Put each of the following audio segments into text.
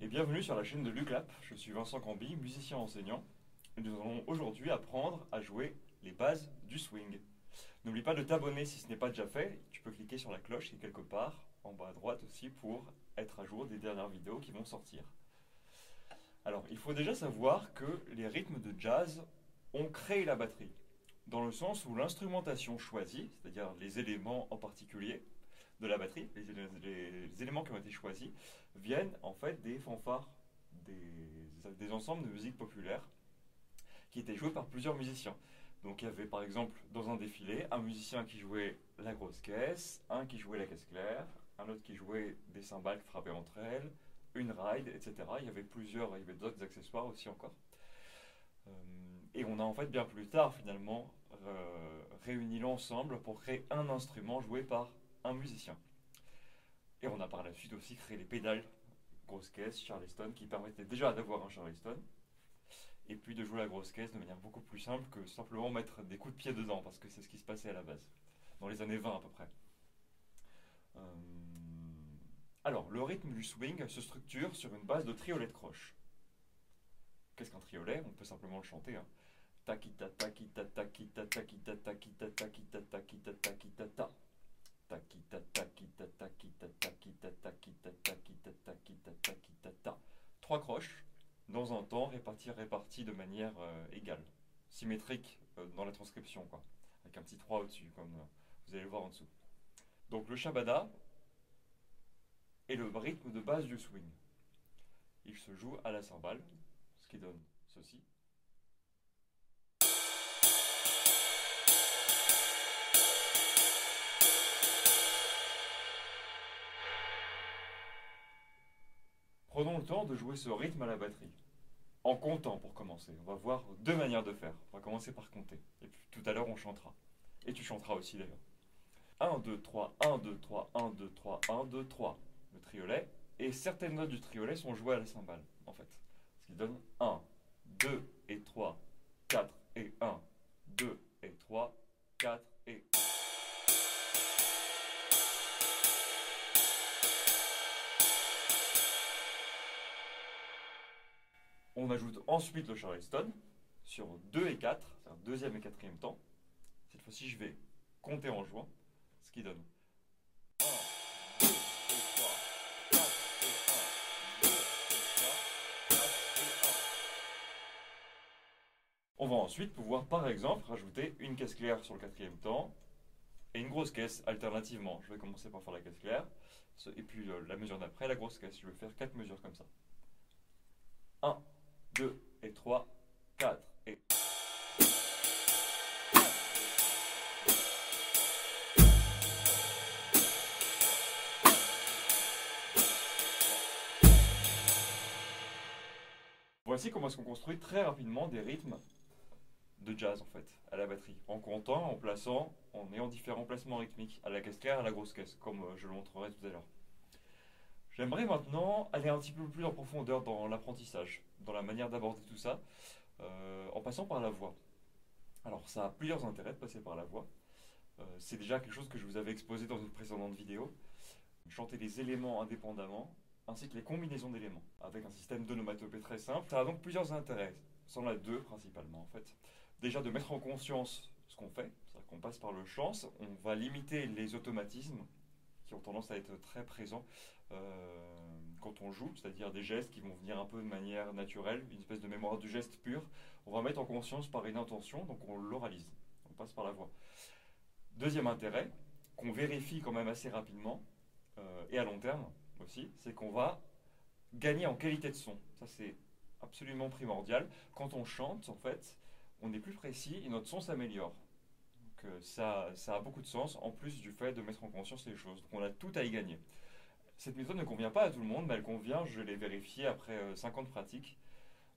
et bienvenue sur la chaîne de Luclap. Je suis Vincent Camby, musicien enseignant. Et nous allons aujourd'hui apprendre à jouer les bases du swing. N'oublie pas de t'abonner si ce n'est pas déjà fait. Tu peux cliquer sur la cloche qui est quelque part en bas à droite aussi pour être à jour des dernières vidéos qui vont sortir. Alors, il faut déjà savoir que les rythmes de jazz ont créé la batterie, dans le sens où l'instrumentation choisie, c'est-à-dire les éléments en particulier de la batterie, les, éléments qui ont été choisis, viennent en fait des fanfares, des, des ensembles de musique populaire qui étaient joués par plusieurs musiciens. Donc il y avait par exemple dans un défilé un musicien qui jouait la grosse caisse, un qui jouait la caisse claire, un autre qui jouait des cymbales frappées entre elles, une ride, etc. Il y avait plusieurs, il y avait d'autres accessoires aussi encore. Euh, et on a en fait bien plus tard finalement euh, réuni l'ensemble pour créer un instrument joué par un musicien. Et on a par la suite aussi créé les pédales grosse caisse, Charleston, qui permettaient déjà d'avoir un Charleston, et puis de jouer la grosse caisse de manière beaucoup plus simple que simplement mettre des coups de pied dedans, parce que c'est ce qui se passait à la base, dans les années 20 à peu près. Euh, alors, le rythme du swing se structure sur une base de triolet de croche. Qu'est-ce qu'un triolet? On peut simplement le chanter. Hein. Takita takita takita takita takita takita temps répartis répartis de manière euh, égale, symétrique euh, dans la transcription quoi, avec un petit 3 au-dessus comme euh, vous allez le voir en dessous. Donc le shabada, et le rythme de base du swing. Il se joue à la cymbale, ce qui donne ceci. Prenons le temps de jouer ce rythme à la batterie. En comptant pour commencer. On va voir deux manières de faire. On va commencer par compter. Et puis tout à l'heure, on chantera. Et tu chanteras aussi d'ailleurs. 1, 2, 3, 1, 2, 3, 1, 2, 3, 1, 2, 3 le triolet, et certaines notes du triolet sont jouées à la cymbale, en fait. Ce qui donne 1, 2 et 3, ajoute ensuite le charleston sur 2 et 4, c'est-à-dire deuxième et quatrième temps. Cette fois-ci, je vais compter en jouant, ce qui donne On va ensuite pouvoir, par exemple, rajouter une caisse claire sur le quatrième temps et une grosse caisse alternativement. Je vais commencer par faire la caisse claire, et puis la mesure d'après, la grosse caisse. Je vais faire quatre mesures comme ça. 1, 2 et 3, 4 et... Voici comment est-ce qu'on construit très rapidement des rythmes de jazz en fait, à la batterie, en comptant, en plaçant, en ayant différents placements rythmiques, à la caisse claire, à la grosse caisse, comme euh, je le montrerai tout à l'heure. J'aimerais maintenant aller un petit peu plus en profondeur dans l'apprentissage, dans la manière d'aborder tout ça, euh, en passant par la voix. Alors ça a plusieurs intérêts de passer par la voix. Euh, c'est déjà quelque chose que je vous avais exposé dans une précédente vidéo. Chanter les éléments indépendamment, ainsi que les combinaisons d'éléments, avec un système d'onomatopée très simple. Ça a donc plusieurs intérêts. Ça en a deux principalement en fait déjà de mettre en conscience ce qu'on fait, c'est-à-dire qu'on passe par le chant, on va limiter les automatismes qui ont tendance à être très présents euh, quand on joue, c'est-à-dire des gestes qui vont venir un peu de manière naturelle, une espèce de mémoire du geste pur. On va mettre en conscience par une intention, donc on l'oralise, on passe par la voix. Deuxième intérêt, qu'on vérifie quand même assez rapidement, euh, et à long terme aussi, c'est qu'on va gagner en qualité de son. Ça c'est absolument primordial. Quand on chante, en fait, on est plus précis et notre son s'améliore. Euh, ça, ça a beaucoup de sens, en plus du fait de mettre en conscience les choses. Donc on a tout à y gagner. Cette méthode ne convient pas à tout le monde, mais elle convient, je l'ai vérifié après 50 euh, pratiques,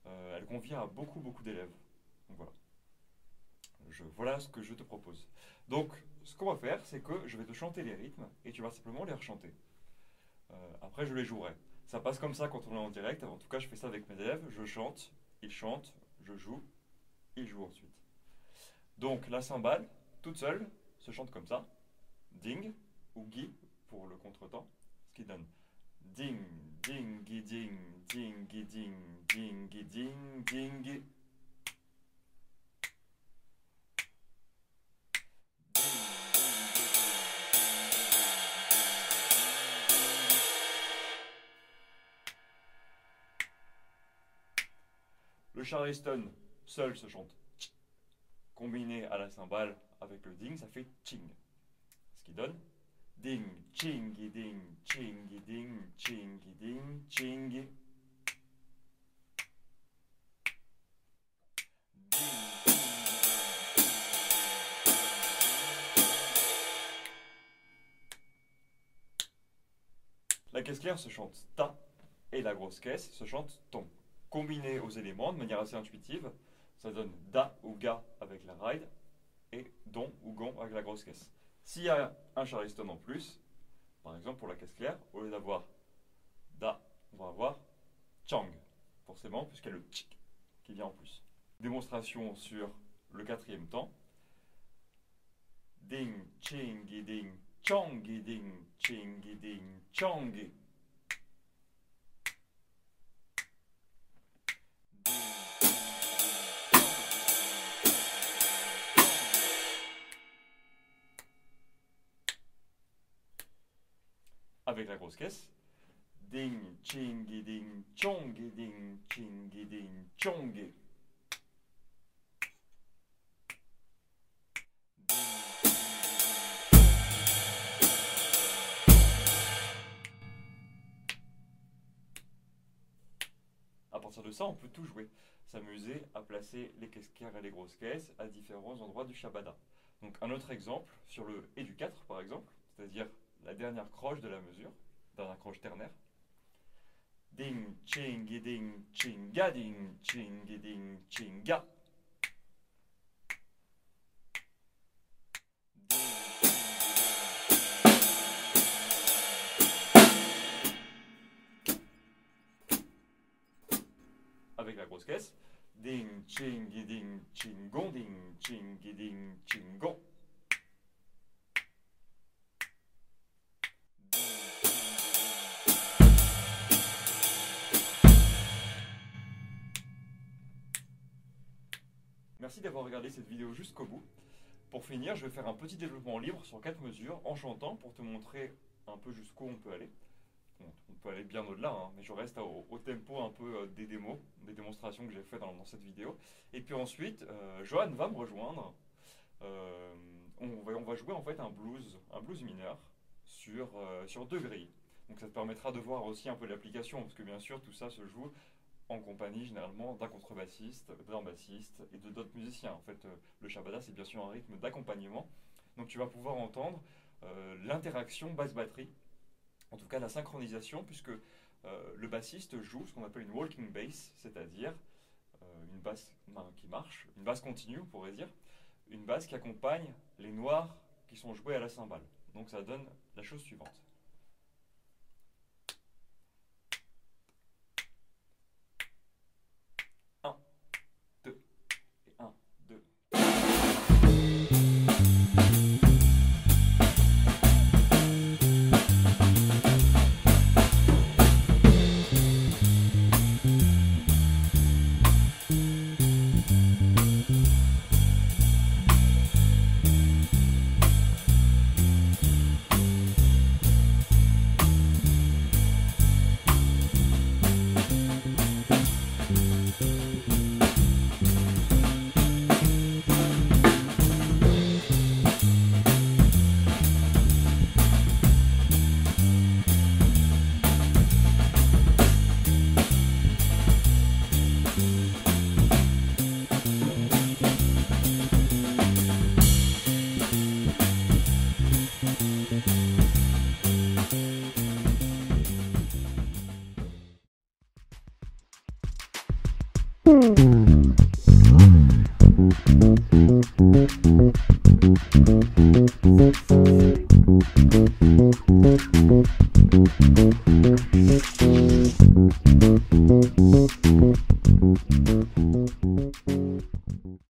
euh, elle convient à beaucoup, beaucoup d'élèves. Voilà. Je, voilà ce que je te propose. Donc, ce qu'on va faire, c'est que je vais te chanter les rythmes et tu vas simplement les rechanter. après, je les jouerai. Ça passe comme ça quand on est en direct. En tout cas, je fais ça avec mes élèves. Je chante, ils chantent, je joue, il joue ensuite. Donc la cymbale, toute seule, se chante comme ça. Ding ou Gui pour le contretemps, ce qui donne Ding, ding, ding, ding, ding, ding, ding, ding. Le charleston seul se chante combiné à la cymbale avec le ding, ça fait ching. Ce qui donne ding, ching, ding, ching, ding, ching, ding, ching. La caisse claire se chante ta et la grosse caisse se chante ton. Combiné aux éléments de manière assez intuitive, ça donne da ou ga avec la ride et don ou gon avec la grosse caisse. S'il y a un charleston en plus, par exemple pour la caisse claire, au lieu d'avoir da, on va avoir chang, forcément, puisqu'il y a le tchik qui vient en plus. Démonstration sur le quatrième temps. Ding, ching, ding, chong, ding, ching, ding, chong. Avec la grosse caisse. Ding, ching, ding, chong, ding, ching, ding, chong. À partir de ça, on peut tout jouer. S'amuser à placer les caisses et les grosses caisses à différents endroits du Shabada. Donc un autre exemple sur le et du 4 par exemple, c'est-à-dire la dernière croche de la mesure, dernière croche ternaire. Ding, ching, ding, chinga, ding, ching, ding, chinga. Avec la grosse caisse. Ding, ching, ding, chingon, d'avoir regardé cette vidéo jusqu'au bout. Pour finir, je vais faire un petit développement libre sur quatre mesures en chantant pour te montrer un peu jusqu'où on peut aller. on peut aller bien au-delà, hein, mais je reste au, tempo un peu euh, des démos, des démonstrations que j'ai fait dans, cette vidéo. Et puis ensuite, euh, Johan va me rejoindre. Euh, on, va, jouer en fait un blues, un blues mineur sur, sur deux grilles. Donc ça te permettra de voir aussi un peu l'application, parce que bien sûr tout ça se joue en compagnie généralement d'un contrebassiste, d'un bassiste et de d'autres musiciens. En fait, euh, le shabada, c'est bien sûr un rythme d'accompagnement. Donc tu vas pouvoir entendre euh, l'interaction basse-batterie, en tout cas la synchronisation, puisque euh, le bassiste joue ce qu'on appelle une walking bass, c'est-à-dire une basse qui marche, une basse continue, on pourrait dire, une basse qui accompagne les noirs qui sont joués à la cymbale. Donc ça donne la chose suivante. Mm-hmm.